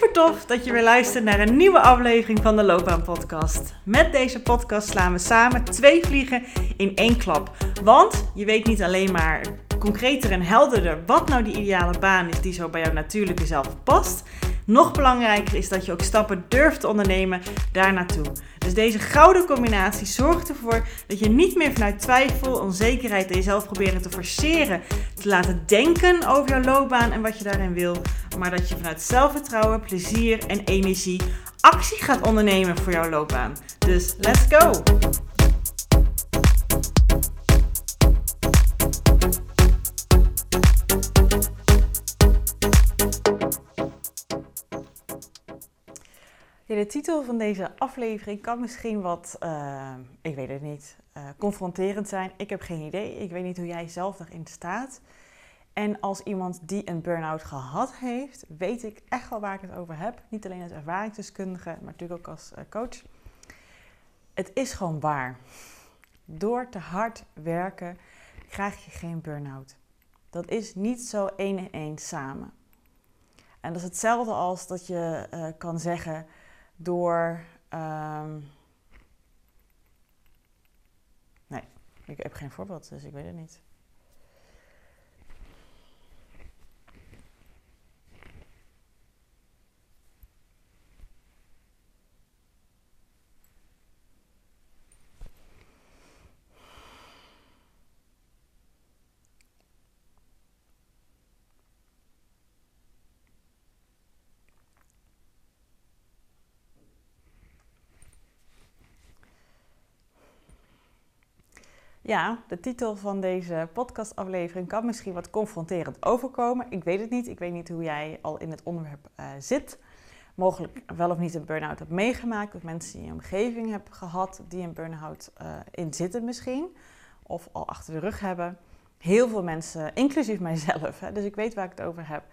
Super tof dat je weer luistert naar een nieuwe aflevering van de Loopbaan Podcast. Met deze podcast slaan we samen twee vliegen in één klap. Want je weet niet alleen maar concreter en helderder wat nou die ideale baan is die zo bij jouw natuurlijke zelf past. Nog belangrijker is dat je ook stappen durft te ondernemen daar naartoe. Dus deze gouden combinatie zorgt ervoor dat je niet meer vanuit twijfel, onzekerheid en jezelf proberen te forceren, te laten denken over jouw loopbaan en wat je daarin wil, maar dat je vanuit zelfvertrouwen, plezier en energie actie gaat ondernemen voor jouw loopbaan. Dus let's go! De titel van deze aflevering kan misschien wat, uh, ik weet het niet, uh, confronterend zijn. Ik heb geen idee. Ik weet niet hoe jij zelf erin staat. En als iemand die een burn-out gehad heeft, weet ik echt wel waar ik het over heb. Niet alleen als ervaringsdeskundige, maar natuurlijk ook als uh, coach. Het is gewoon waar. Door te hard werken krijg je geen burn-out. Dat is niet zo één en één samen. En dat is hetzelfde als dat je kan zeggen door. Um... Nee, ik heb geen voorbeeld, dus ik weet het niet. Ja, de titel van deze podcastaflevering kan misschien wat confronterend overkomen. Ik weet het niet. Ik weet niet hoe jij al in het onderwerp uh, zit. Mogelijk wel of niet een burn-out hebt meegemaakt. Of mensen in je omgeving hebt gehad die een burn-out uh, in zitten misschien. Of al achter de rug hebben. Heel veel mensen, inclusief mijzelf, hè, dus ik weet waar ik het over heb,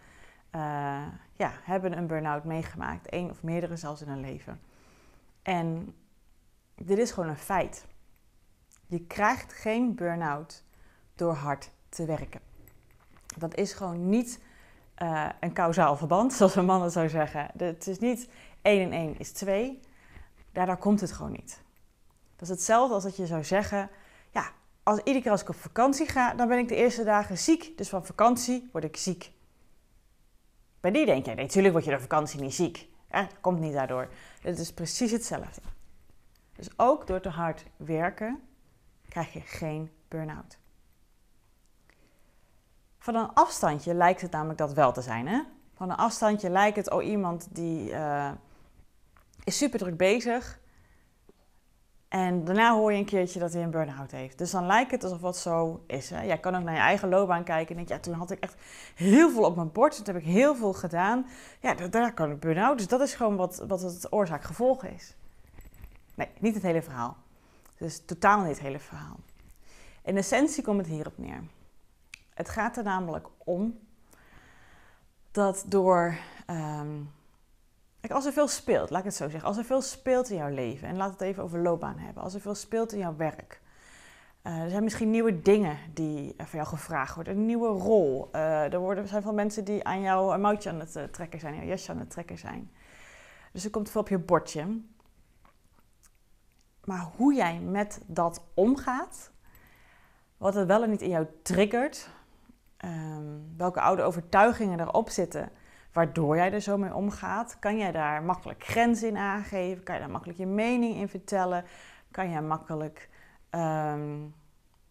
uh, ja, hebben een burn-out meegemaakt. Eén of meerdere zelfs in hun leven. En dit is gewoon een feit. Je krijgt geen burn-out door hard te werken. Dat is gewoon niet uh, een kausaal verband, zoals een man zou zeggen. Het is niet 1 en 1 is 2. Daardoor komt het gewoon niet. Dat is hetzelfde als dat je zou zeggen: ja, als iedere keer als ik op vakantie ga, dan ben ik de eerste dagen ziek. Dus van vakantie word ik ziek. Bij die denk je, nee, natuurlijk word je door vakantie niet ziek. Dat komt niet daardoor. Het is precies hetzelfde. Dus ook door te hard werken krijg je geen burn-out. Van een afstandje lijkt het namelijk dat wel te zijn. Hè? Van een afstandje lijkt het, oh iemand die uh, is super druk bezig. En daarna hoor je een keertje dat hij een burn-out heeft. Dus dan lijkt het alsof wat zo is. Hè? Jij kan ook naar je eigen loopbaan kijken en denk ja, toen had ik echt heel veel op mijn bord. Toen heb ik heel veel gedaan. Ja, daar kan een burn-out. Dus dat is gewoon wat, wat het oorzaak-gevolg is. Nee, niet het hele verhaal. Dus totaal niet het hele verhaal. In essentie komt het hierop neer. Het gaat er namelijk om dat door. Um, als er veel speelt, laat ik het zo zeggen. Als er veel speelt in jouw leven, en laat het even over loopbaan hebben. Als er veel speelt in jouw werk. Uh, er zijn misschien nieuwe dingen die van jou gevraagd worden. Een nieuwe rol. Uh, er, worden, zijn veel mensen die aan jouw mouwtje aan het uh, trekken zijn, jouw jasje aan het trekken zijn. Dus er komt veel op je bordje. Maar hoe jij met dat omgaat, wat het wel en niet in jou triggert, um, welke oude overtuigingen erop zitten, waardoor jij er zo mee omgaat, kan jij daar makkelijk grenzen in aangeven, kan je daar makkelijk je mening in vertellen, kan je makkelijk um,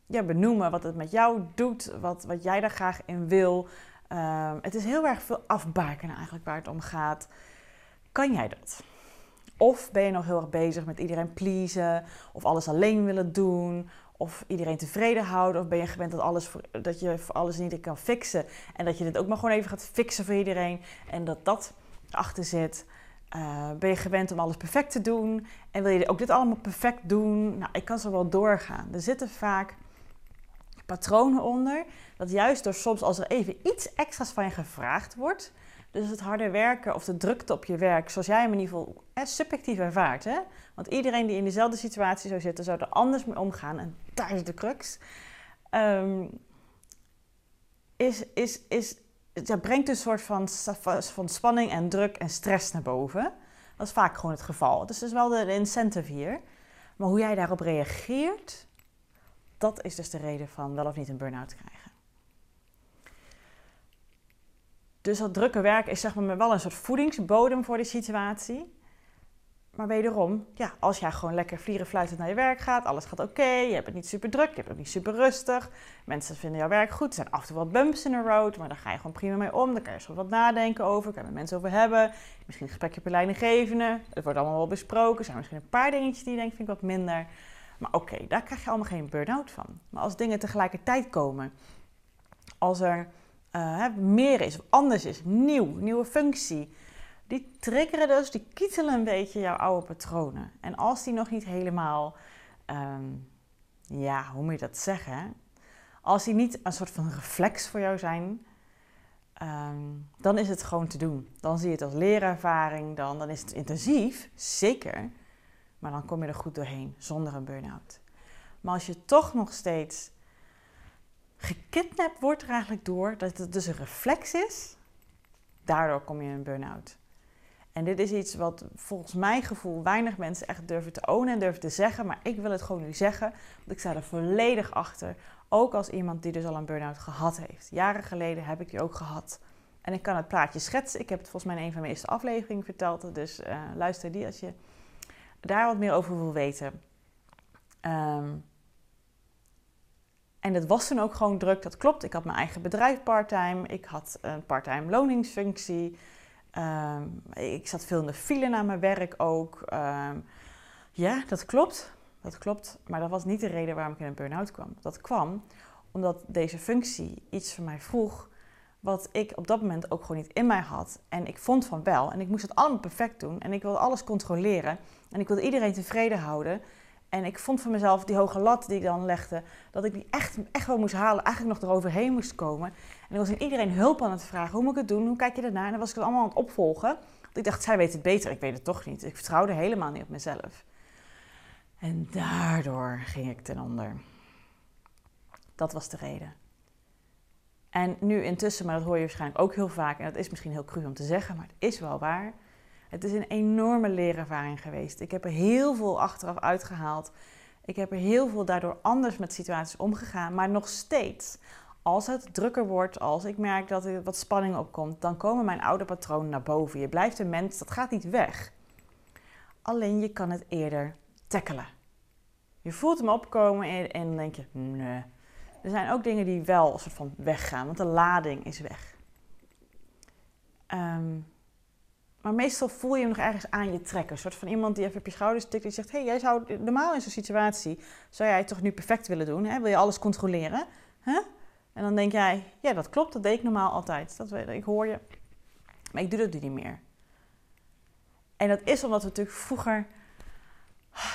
ja, benoemen wat het met jou doet, wat, wat jij daar graag in wil. Um, het is heel erg veel afbakenen eigenlijk waar het om gaat. Kan jij dat? Of ben je nog heel erg bezig met iedereen pleasen, of alles alleen willen doen, of iedereen tevreden houden, of ben je gewend dat, alles dat je voor alles niet kan fixen en dat je dit ook maar gewoon even gaat fixen voor iedereen en dat dat achter zit. Uh, ben je gewend om alles perfect te doen en wil je ook dit allemaal perfect doen? Nou, ik kan zo wel doorgaan. Er zitten vaak patronen onder dat juist door soms als er even iets extra's van je gevraagd wordt, dus het harde werken of de drukte op je werk, zoals jij hem in ieder geval subjectief ervaart. Hè? Want iedereen die in dezelfde situatie zou zitten, zou er anders mee omgaan. En daar is de crux. Um, is, is, is het brengt een soort van, van spanning en druk en stress naar boven. Dat is vaak gewoon het geval. Dus dat is wel de, incentive hier. Maar hoe jij daarop reageert, dat is dus de reden van wel of niet een burn-out krijgen. Dus dat drukke werk is zeg maar wel een soort voedingsbodem voor die situatie. Maar wederom, ja, als jij gewoon lekker vlieren fluitend naar je werk gaat, alles gaat oké, je hebt het niet super druk, je hebt het niet super rustig, mensen vinden jouw werk goed, er zijn af en toe wat bumps in de road, maar daar ga je gewoon prima mee om, daar kan je zo wat nadenken over, kan je met mensen over hebben, misschien een gesprekje je leidinggevende, het wordt allemaal wel besproken, er zijn misschien een paar dingetjes die je denkt, vind ik wat minder, maar oké, daar krijg je allemaal geen burn-out van. Maar als dingen tegelijkertijd komen, als er uh, meer is, anders is, nieuw, nieuwe functie, die triggeren dus, die kietelen een beetje jouw oude patronen. En als die nog niet helemaal, ehm, ja, hoe moet je dat zeggen? Als die niet een soort van reflex voor jou zijn, ehm, dan is het gewoon te doen. Dan zie je het als leerervaring, dan, dan is het intensief, zeker. Maar dan kom je er goed doorheen, zonder een burn-out. Maar als je toch nog steeds gekidnapt wordt er eigenlijk door dat het dus een reflex is, daardoor kom je in een burn-out. En dit is iets wat volgens mijn gevoel weinig mensen echt durven te ownen en durven te zeggen. Maar ik wil het gewoon nu zeggen, want ik sta er volledig achter. Ook als iemand die dus al een burn-out gehad heeft. Jaren geleden heb ik die ook gehad. En ik kan het plaatje schetsen. Ik heb het volgens mij in een van mijn eerste afleveringen verteld. Dus uh, luister die als je daar wat meer over wil weten. Ehm, en dat was toen ook gewoon druk, dat klopt. Ik had mijn eigen bedrijf parttime. Ik had een parttime loningsfunctie. Ehm, ik zat veel in de file naar mijn werk ook. Ehm, ja, dat klopt. Dat klopt. Maar dat was niet de reden waarom ik in een burn-out kwam. Dat kwam omdat deze functie iets van mij vroeg wat ik op dat moment ook gewoon niet in mij had. En ik vond van wel. En ik moest het allemaal perfect doen. En ik wilde alles controleren. En ik wilde iedereen tevreden houden. En ik vond van mezelf die hoge lat die ik dan legde, dat ik die echt, echt wel moest halen, eigenlijk nog eroverheen moest komen. En ik was in iedereen hulp aan het vragen, hoe moet ik het doen, hoe kijk je ernaar? En dan was ik het allemaal aan het opvolgen. Want ik dacht, zij weet het beter, ik weet het toch niet. Ik vertrouwde helemaal niet op mezelf. En daardoor ging ik ten onder. Dat was de reden. En nu intussen, maar dat hoor je waarschijnlijk ook heel vaak, en dat is misschien heel cru om te zeggen, maar het is wel waar het is een enorme leerervaring geweest. Ik heb er heel veel achteraf uitgehaald. Ik heb er heel veel daardoor anders met situaties omgegaan. Maar nog steeds, als het drukker wordt, als ik merk dat er wat spanning opkomt, dan komen mijn oude patronen naar boven. Je blijft een mens, dat gaat niet weg. Alleen je kan het eerder tackelen. Je voelt hem opkomen en, dan denk je, nee. Er zijn ook dingen die wel een soort van weggaan, want de lading is weg. Um, maar meestal voel je hem nog ergens aan je trekken. Een soort van iemand die even op je schouders tikt. Die zegt, hey, jij zou normaal in zo'n situatie... zou jij het toch nu perfect willen doen? Hè? Wil je alles controleren? En dan denk jij, ja, dat klopt. Dat deed ik normaal altijd. Dat ik hoor je. Maar ik doe dat nu niet meer. En dat is omdat we natuurlijk vroeger...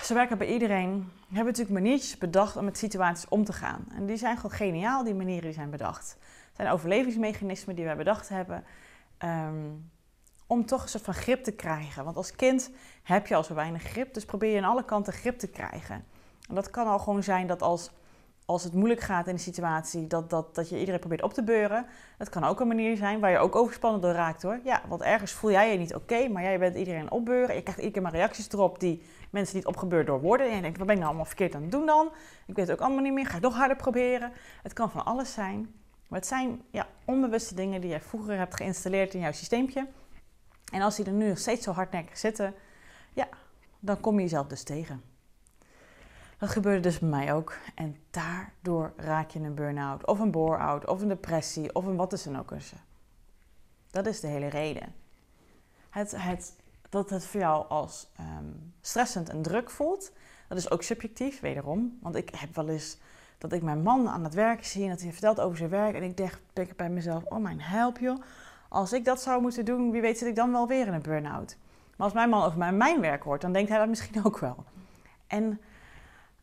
Zo werken bij iedereen. Hebben natuurlijk maniertjes bedacht om met situaties om te gaan. En die zijn gewoon geniaal, die manieren die zijn bedacht. Het zijn overlevingsmechanismen die wij bedacht hebben... Um, om toch een soort van grip te krijgen. Want als kind heb je al zo weinig grip, dus probeer je aan alle kanten grip te krijgen. En dat kan al gewoon zijn dat als, als het moeilijk gaat in een situatie, dat, dat, dat je iedereen probeert op te beuren. Dat kan ook een manier zijn waar je ook overspannen door raakt hoor. Ja, want ergens voel jij je niet oké, maar jij bent iedereen opbeuren. Je krijgt iedere keer maar reacties erop die mensen niet opgebeurd door worden. En je denkt, wat ben ik nou allemaal verkeerd aan het doen dan? Ik weet het ook allemaal niet meer, ga ik nog harder proberen. Het kan van alles zijn. Maar het zijn ja, onbewuste dingen die jij vroeger hebt geïnstalleerd in jouw systeempje en als die er nu nog steeds zo hardnekkig zitten, ja, dan kom je jezelf dus tegen. Dat gebeurde dus bij mij ook. En daardoor raak je een burn-out, of een bore-out, of een depressie, of een wat is er ook. Dat is de hele reden. Het, het, dat het voor jou als um, stressend en druk voelt, dat is ook subjectief, wederom. Want ik heb wel eens dat ik mijn man aan het werk zie en dat hij vertelt over zijn werk. En ik denk, denk bij mezelf, oh mijn help joh als ik dat zou moeten doen, wie weet zit ik dan wel weer in een burn-out. Maar als mijn man over mijn, mijn werk hoort, dan denkt hij dat misschien ook wel. En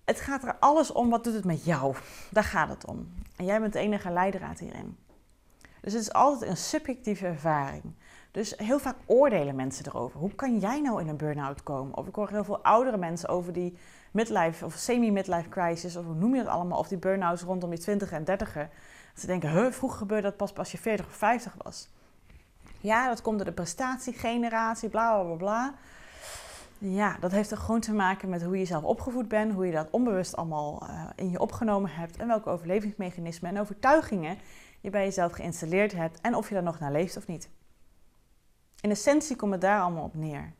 het gaat er alles om, wat doet het met jou? Daar gaat het om. En jij bent de enige leidraad hierin. Dus het is altijd een subjectieve ervaring. Dus heel vaak oordelen mensen erover. Hoe kan jij nou in een burn-out komen? Of ik hoor heel veel oudere mensen over die midlife of semi-midlife crisis, of hoe noem je dat allemaal, of die burn-outs rondom je 20 en 30. Ze denken, huh, vroeger gebeurde dat pas als je 40 of 50 was. Ja, dat komt door de prestatiegeneratie, bla bla bla bla. Ja, dat heeft er gewoon te maken met hoe je zelf opgevoed bent, hoe je dat onbewust allemaal uh, in je opgenomen hebt en welke overlevingsmechanismen en overtuigingen je bij jezelf geïnstalleerd hebt en of je daar nog naar leeft of niet. In essentie komt het daar allemaal op neer.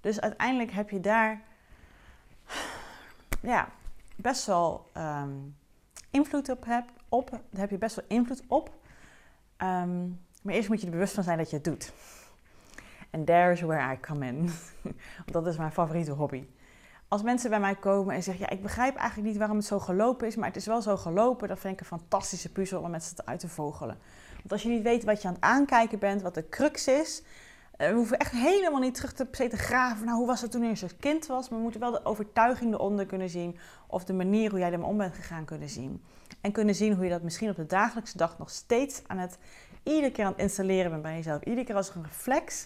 Dus uiteindelijk heb je daar ja, best wel um, invloed op hebt. Op, heb je best wel invloed op. Um, maar eerst moet je er bewust van zijn dat je het doet. En there's where I come in. Dat is mijn favoriete hobby. Als mensen bij mij komen en zeggen: Ja, ik begrijp eigenlijk niet waarom het zo gelopen is, maar het is wel zo gelopen, dan vind ik een fantastische puzzel om met ze uit te vogelen. Want als je niet weet wat je aan het aankijken bent, wat de crux is, eh, we hoeven echt helemaal niet terug te, te graven. Nou, hoe was het toen je als kind was? Maar we moeten wel de overtuiging eronder kunnen zien. Of de manier hoe jij ermee om bent gegaan kunnen zien. En kunnen zien hoe je dat misschien op de dagelijkse dag nog steeds aan het... Iedere keer aan het installeren bent bij jezelf. Iedere keer als een reflex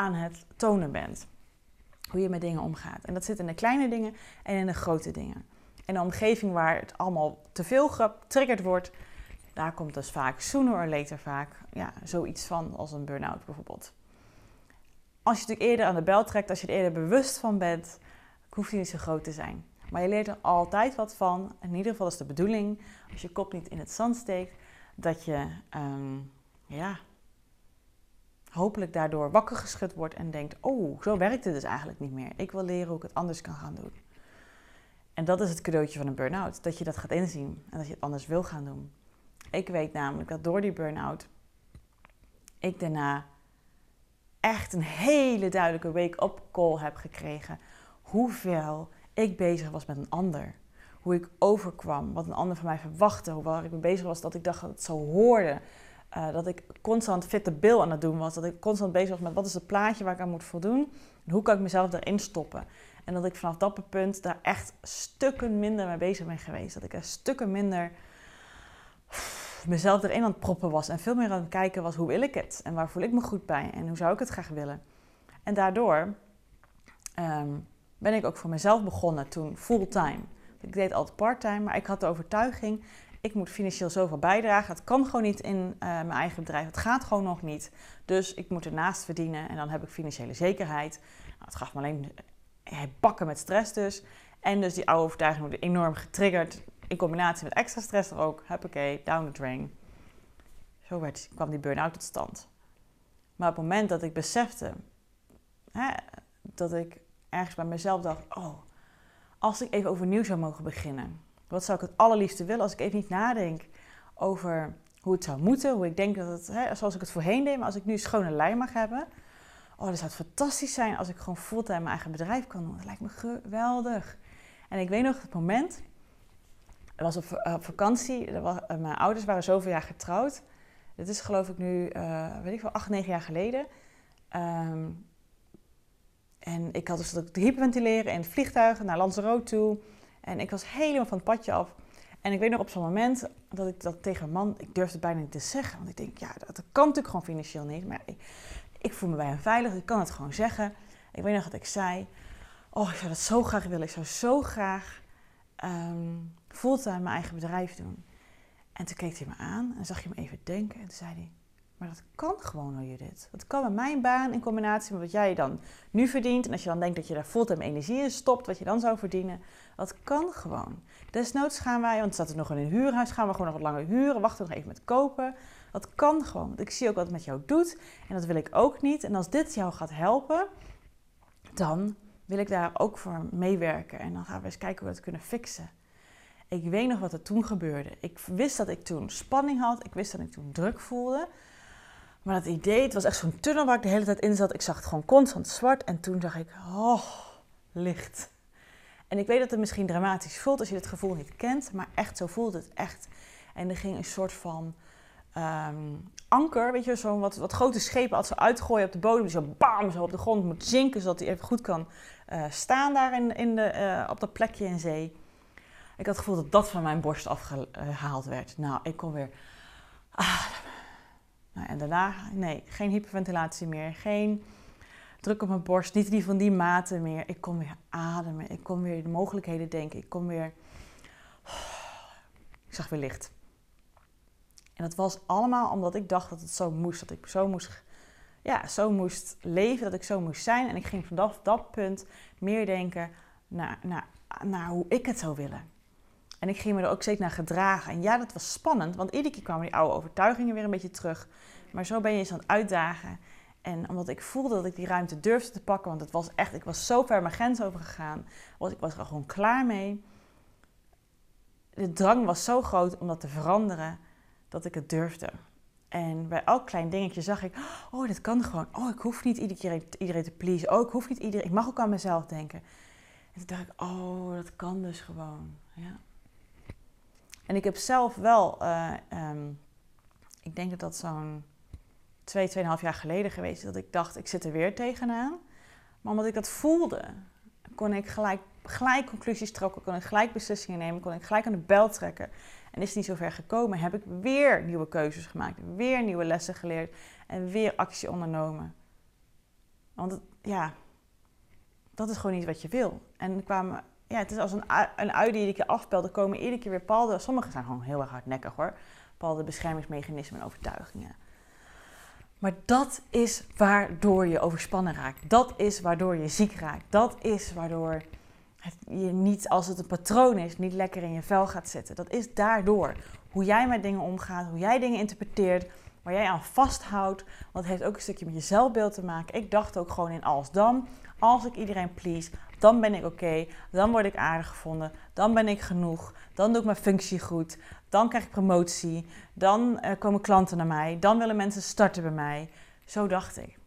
aan het tonen bent. Hoe je met dingen omgaat. En dat zit in de kleine dingen en in de grote dingen. En de omgeving waar het allemaal te veel getriggerd wordt... Daar komt dus vaak, sooner or later vaak, ja, zoiets van als een burn-out bijvoorbeeld als je natuurlijk eerder aan de bel trekt, als je er eerder bewust van bent, hoeft die niet zo groot te zijn. Maar je leert er altijd wat van. In ieder geval is de bedoeling, als je kop niet in het zand steekt, dat je ehm, ja, hopelijk daardoor wakker geschud wordt en denkt: Oh, zo werkt het dus eigenlijk niet meer. Ik wil leren hoe ik het anders kan gaan doen. En dat is het cadeautje van een burn-out: dat je dat gaat inzien en dat je het anders wil gaan doen. Ik weet namelijk dat door die burn-out ik daarna echt een hele duidelijke wake-up call heb gekregen. Hoeveel ik bezig was met een ander. Hoe ik overkwam, wat een ander van mij verwachtte. Hoewel ik mee bezig was dat ik dacht dat het zo hoorde. Uh, dat ik constant fit de bil aan het doen was. Dat ik constant bezig was met wat is het plaatje waar ik aan moet voldoen. En hoe kan ik mezelf erin stoppen. En dat ik vanaf dat punt daar echt stukken minder mee bezig ben geweest. Dat ik er stukken minder mezelf erin aan het proppen was en veel meer aan het kijken was hoe wil ik het en waar voel ik me goed bij en hoe zou ik het graag willen. En daardoor ehm, ben ik ook voor mezelf begonnen toen fulltime. Ik deed altijd parttime, maar ik had de overtuiging, ik moet financieel zoveel bijdragen. Het kan gewoon niet in uh, mijn eigen bedrijf. Het gaat gewoon nog niet. Dus ik moet ernaast verdienen en dan heb ik financiële zekerheid. Nou, het gaf me alleen eh, bakken met stress dus. En dus die oude overtuiging wordt enorm getriggerd in combinatie met extra stress er ook, oké, down the drain. Zo werd, kwam die burn-out tot stand. Maar op het moment dat ik besefte, hè, dat ik ergens bij mezelf dacht, oh, als ik even overnieuw zou mogen beginnen, wat zou ik het allerliefste willen als ik even niet nadenk over hoe het zou moeten, hoe ik denk dat het, hè, zoals ik het voorheen deed, maar als ik nu een schone lijn mag hebben, oh, dan zou het fantastisch zijn als ik gewoon fulltime mijn eigen bedrijf kan doen. Dat lijkt me geweldig. En ik weet nog het moment was op, eh, vakantie. Uh, mijn ouders waren zoveel jaar getrouwd. Dit is geloof ik nu, uh, weet ik wel, acht, negen jaar geleden. Um, en ik had dus te hyperventileren in het vliegtuig naar Lanzarote toe. En ik was helemaal van het padje af. En ik weet nog op zo'n moment dat ik dat tegen een man, ik durfde het bijna niet te zeggen. Want ik denk, ja, dat kan natuurlijk gewoon financieel niet. Maar ik, voel me bij hem veilig, ik kan het gewoon zeggen. Ik weet nog dat ik zei, oh, ik zou dat zo graag willen. Ik zou zo graag um, fulltime mijn eigen bedrijf doen. En toen keek hij me aan en zag je me even denken. En toen zei hij, maar dat kan gewoon hoor Judith. Dat kan met mijn baan in combinatie met wat jij dan nu verdient. En als je dan denkt dat je daar fulltime energie in stopt, wat je dan zou verdienen. Dat kan gewoon. Desnoods gaan wij, want staat er nog in een huurhuis, gaan we gewoon nog wat langer huren. Wachten nog even met kopen. Dat kan gewoon. Ik zie ook wat het met jou doet. En dat wil ik ook niet. En als dit jou gaat helpen, dan wil ik daar ook voor meewerken. En dan gaan we eens kijken hoe we het kunnen fixen. Ik weet nog wat er toen gebeurde. Ik wist dat ik toen spanning had. Ik wist dat ik toen druk voelde. Maar dat idee, het was echt zo'n tunnel waar ik de hele tijd in zat. Ik zag het gewoon constant zwart. En toen zag ik, oh, licht. En ik weet dat het misschien dramatisch voelt als je het gevoel niet kent. Maar echt, zo voelt het echt. En er ging een soort van ehm, anker, weet je, zo'n wat, wat grote schepen als ze uitgooien op de bodem. Die zo bam, zo op de grond moet zinken, zodat hij even goed kan uh, staan daar in, in de, uh, op dat plekje in zee. Ik had het gevoel dat dat van mijn borst afgehaald werd. Nou, ik kon weer. Ah, Nou, en daarna, nee, geen hyperventilatie meer. Geen druk op mijn borst. Niet die van die maten meer. Ik kon weer ademen. Ik kon weer de mogelijkheden denken. Ik kon weer... Ik zag weer licht. En dat was allemaal omdat ik dacht dat het zo moest. Dat ik zo moest, ja, zo moest leven, dat ik zo moest zijn. En ik ging vanaf dat punt meer denken naar, naar, naar hoe ik het zou willen. En ik ging me er ook steeds naar gedragen. En ja, dat was spannend, want iedere keer kwamen die oude overtuigingen weer een beetje terug. Maar zo ben je eens aan het uitdagen. En omdat ik voelde dat ik die ruimte durfde te pakken, want het was echt, ik was zo ver mijn grens over gegaan, was, ik was er gewoon klaar mee. De drang was zo groot om dat te veranderen, dat ik het durfde. En bij elk klein dingetje zag ik, oh, dit kan gewoon. Oh, ik hoef niet iedere keer iedereen te pleasen. Oh, ik hoef niet iedereen, ik mag ook aan mezelf denken. En toen dacht ik, oh, dat kan dus gewoon. Ja. En ik heb zelf wel, uh, um, ik denk dat dat zo'n twee, tweeënhalf jaar geleden geweest is, dat ik dacht, ik zit er weer tegenaan. Maar omdat ik dat voelde, kon ik gelijk, gelijk conclusies trekken, kon ik gelijk beslissingen nemen, kon ik gelijk aan de bel trekken. En is het niet zo ver gekomen, heb ik weer nieuwe keuzes gemaakt, weer nieuwe lessen geleerd en weer actie ondernomen. Want ja, dat is gewoon niet wat je wil. En kwamen, ja, het is als een, een ui die iedere keer afpelt. Er komen iedere keer weer bepaalde, sommige zijn gewoon heel erg hardnekkig hoor, bepaalde beschermingsmechanismen en overtuigingen. Maar dat is waardoor je overspannen raakt. Dat is waardoor je ziek raakt. Dat is waardoor je niet, als het een patroon is, niet lekker in je vel gaat zitten. Dat is daardoor. Hoe jij met dingen omgaat, hoe jij dingen interpreteert, waar jij aan vasthoudt. Want het heeft ook een stukje met je zelfbeeld te maken. Ik dacht ook gewoon in als dan. Als ik iedereen please, dan ben ik oké. dan word ik aardig gevonden. Dan ben ik genoeg. Dan doe ik mijn functie goed. Dan krijg ik promotie. Dan uh, komen klanten naar mij. Dan willen mensen starten bij mij. Zo dacht ik.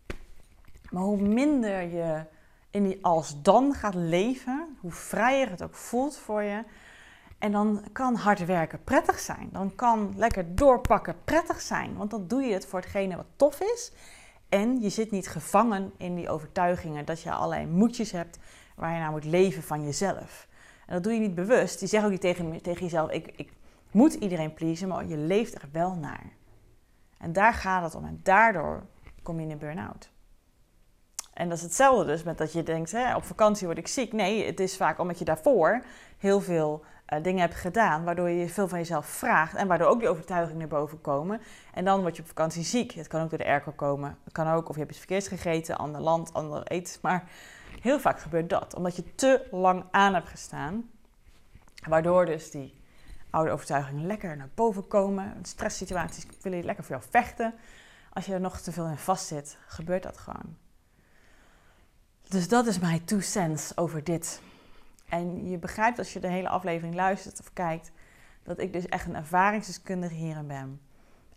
Maar hoe minder je in die als dan gaat leven, hoe vrijer het ook voelt voor je. En dan kan hard werken prettig zijn. Dan kan lekker doorpakken prettig zijn. Want dan doe je het voor hetgene wat tof is. En je zit niet gevangen in die overtuigingen dat je alleen moedjes hebt waar je naar moet leven van jezelf. En dat doe je niet bewust. Je zegt ook niet tegen, tegen jezelf: ik, ik moet iedereen pleasen, maar je leeft er wel naar. En daar gaat het om. En daardoor kom je in een burn-out. En dat is hetzelfde dus met dat je denkt, hè, op vakantie word ik ziek. Nee, het is vaak omdat je daarvoor heel veel dingen hebt gedaan, waardoor je veel van jezelf vraagt en waardoor ook die overtuigingen naar boven komen. En dan word je op vakantie ziek. Het kan ook door de airco komen. Het kan ook, of je hebt iets verkeerds gegeten, ander land, ander eten. Maar heel vaak gebeurt dat, omdat je te lang aan hebt gestaan. Waardoor dus die oude overtuigingen lekker naar boven komen. Stresssituaties willen lekker voor jou vechten. Als je er nog te veel in vastzit, gebeurt dat gewoon. Dus dat is mijn two cents over dit. En je begrijpt als je de hele aflevering luistert of kijkt, dat ik dus echt een ervaringsdeskundige hierin ben.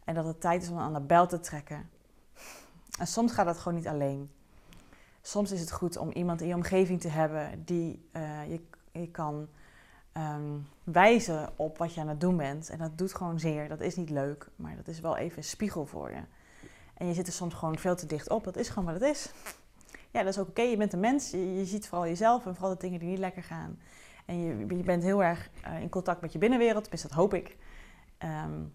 En dat het tijd is om aan de bel te trekken. En soms gaat dat gewoon niet alleen. Soms is het goed om iemand in je omgeving te hebben die uh, je, je kan um, wijzen op wat je aan het doen bent. En dat doet gewoon zeer. Dat is niet leuk, maar dat is wel even een spiegel voor je. En je zit er soms gewoon veel te dicht op. Dat is gewoon wat het is ja, dat is ook oké. Je bent een mens. Je, ziet vooral jezelf en vooral de dingen die niet lekker gaan. En je, je bent heel erg uh, in contact met je binnenwereld. Tenminste, dat hoop ik. Um,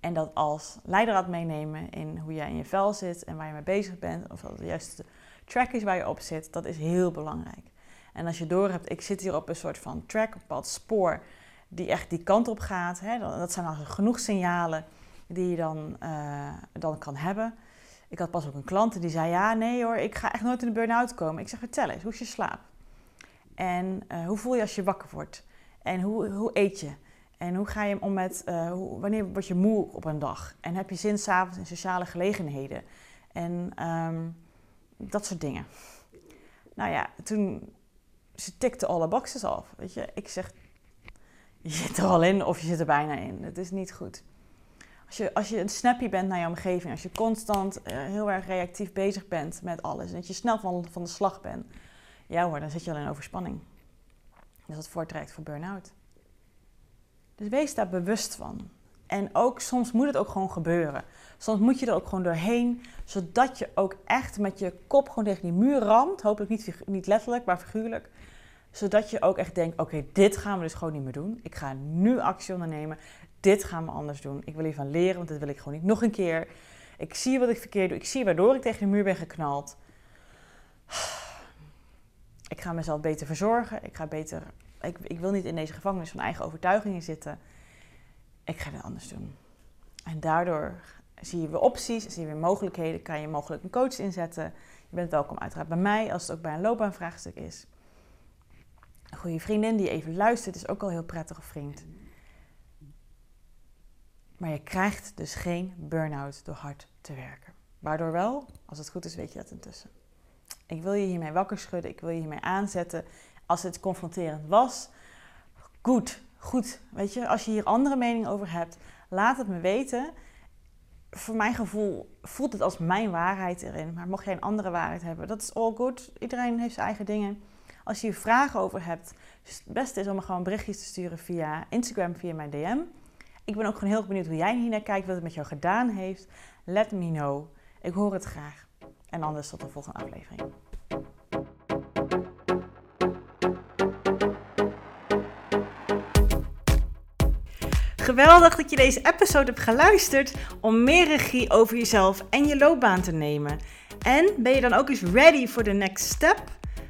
en dat als leidraad meenemen in hoe jij in je vel zit en waar je mee bezig bent. Of dat de juiste track is waar je op zit. Dat is heel belangrijk. En als je doorhebt, ik zit hier op een soort van track, op bepaald spoor. Die echt die kant op gaat. Hè, dat zijn al genoeg signalen die je dan, uh, dan kan hebben. Ik had pas ook een klant die zei: Ja, nee hoor, ik ga echt nooit in de burn-out komen. Ik zeg: Vertel eens, hoe is je slaap? En uh, hoe voel je als je wakker wordt? En hoe, hoe eet je? En hoe ga je om met, uh, hoe, wanneer word je moe op een dag? En heb je zin s'avonds in sociale gelegenheden? En um, dat soort dingen. Nou ja, toen ze tikte alle boxes af. Weet je, ik zeg, je zit er al in of je zit er bijna in. Het is niet goed. Als je, als je een snappy bent naar je omgeving, als je constant uh, heel erg reactief bezig bent met alles en dat je snel van, van de slag bent, ja hoor, dan zit je al in overspanning. Dus dat voortrekt voor burn-out. Dus wees daar bewust van. En ook soms moet het ook gewoon gebeuren. Soms moet je er ook gewoon doorheen, zodat je ook echt met je kop gewoon tegen die muur ramt. Hopelijk niet, niet letterlijk, maar figuurlijk. Zodat je ook echt denkt: oké, dit gaan we dus gewoon niet meer doen. Ik ga nu actie ondernemen dit gaan we anders doen. Ik wil hiervan leren, want dit wil ik gewoon niet nog een keer. Ik zie wat ik verkeerd doe. Ik zie waardoor ik tegen de muur ben geknald. Ik ga mezelf beter verzorgen. Ik, ga beter, ik, ik wil niet in deze gevangenis van eigen overtuigingen zitten. Ik ga het anders doen. En daardoor zie je weer opties, zie je weer mogelijkheden. Kan je mogelijk een coach inzetten. Je bent welkom uiteraard bij mij, als het ook bij een loopbaanvraagstuk is. Een goede vriendin die even luistert, is ook al heel prettig vriend. Maar je krijgt dus geen burn-out door hard te werken. Waardoor wel, als het goed is, weet je dat intussen. Ik wil je hiermee wakker schudden, ik wil je hiermee aanzetten. Als het confronterend was, goed, goed. Weet je, als je hier andere mening over hebt, laat het me weten. Voor mijn gevoel voelt het als mijn waarheid erin. Maar mocht jij een andere waarheid hebben, dat is all good. Iedereen heeft zijn eigen dingen. Als je hier vragen over hebt, het beste is om me gewoon berichtjes te sturen via Instagram, via mijn DM. Ik ben ook gewoon heel benieuwd hoe jij hier naar kijkt, wat het met jou gedaan heeft. Let me know. Ik hoor het graag. En anders tot de volgende aflevering. Geweldig dat je deze episode hebt geluisterd om meer regie over jezelf en je loopbaan te nemen. En ben je dan ook eens ready for the next step?